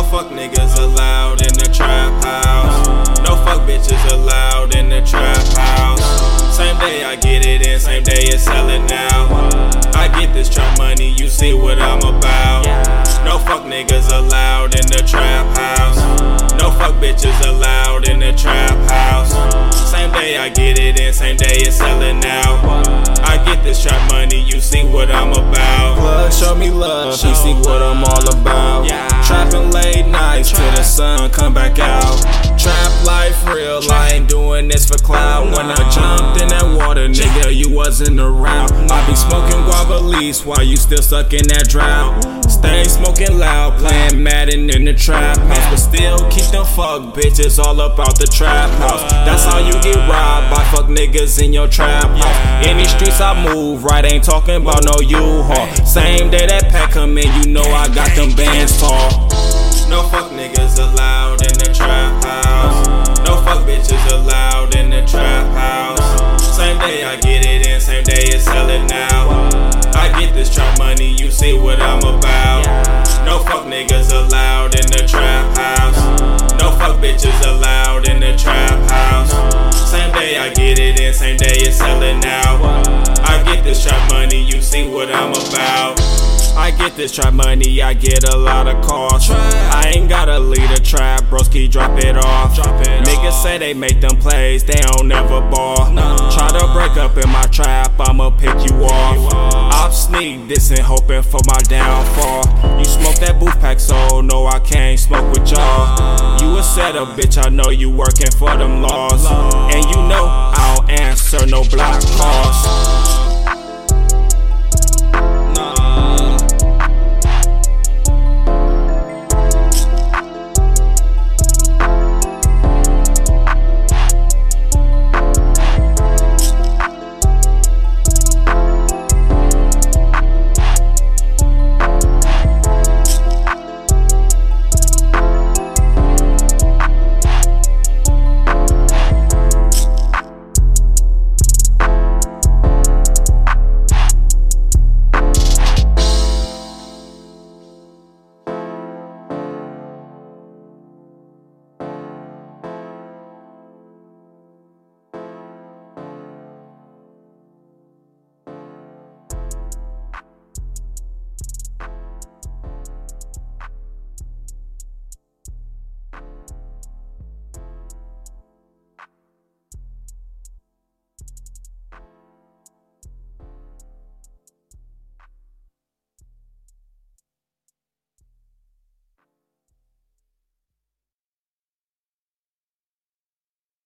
No fuck niggas allowed in the trap house. No fuck bitches allowed in the trap house. Same day I get it in, same day it's selling out. I get this trap money, you see what I'm about. No fuck niggas allowed in the trap house. No fuck bitches allowed in the trap house. Same day I get it in, same day it's selling out. I get this trap money, you see what I'm about. Plug, show me love, you see what I'm all about. When I jumped in that water, nigga, you wasn't around. I be smoking guava leaves while you still stuck in that drought. Stay smoking loud, playing Madden in the trap house, but still keep them fuck bitches all up out the trap house. That's how you get robbed by fuck niggas in your trap house. Any streets I move, right? Ain't talking about no U-Haul. Same day that pack come in, you know I got them bands tall. No fuck niggas allowed in the trap house. You see what I'm about. No fuck niggas allowed in the trap house. No fuck bitches allowed in the trap house. Same day I get it in, same day it's selling out. I get this trap money, you see what I'm about. I get this trap money, I get a lot of calls. I ain't gotta lead a trap, broski drop it off. Niggas say they make them plays, they don't never ball. Try up in my trap, I'ma pick you off. I'll sneak this and hoping for my downfall. You smoke that booth pack, so no, I can't smoke with y'all. You a setup, bitch, I know you working for them laws. And you know I don't answer no block calls.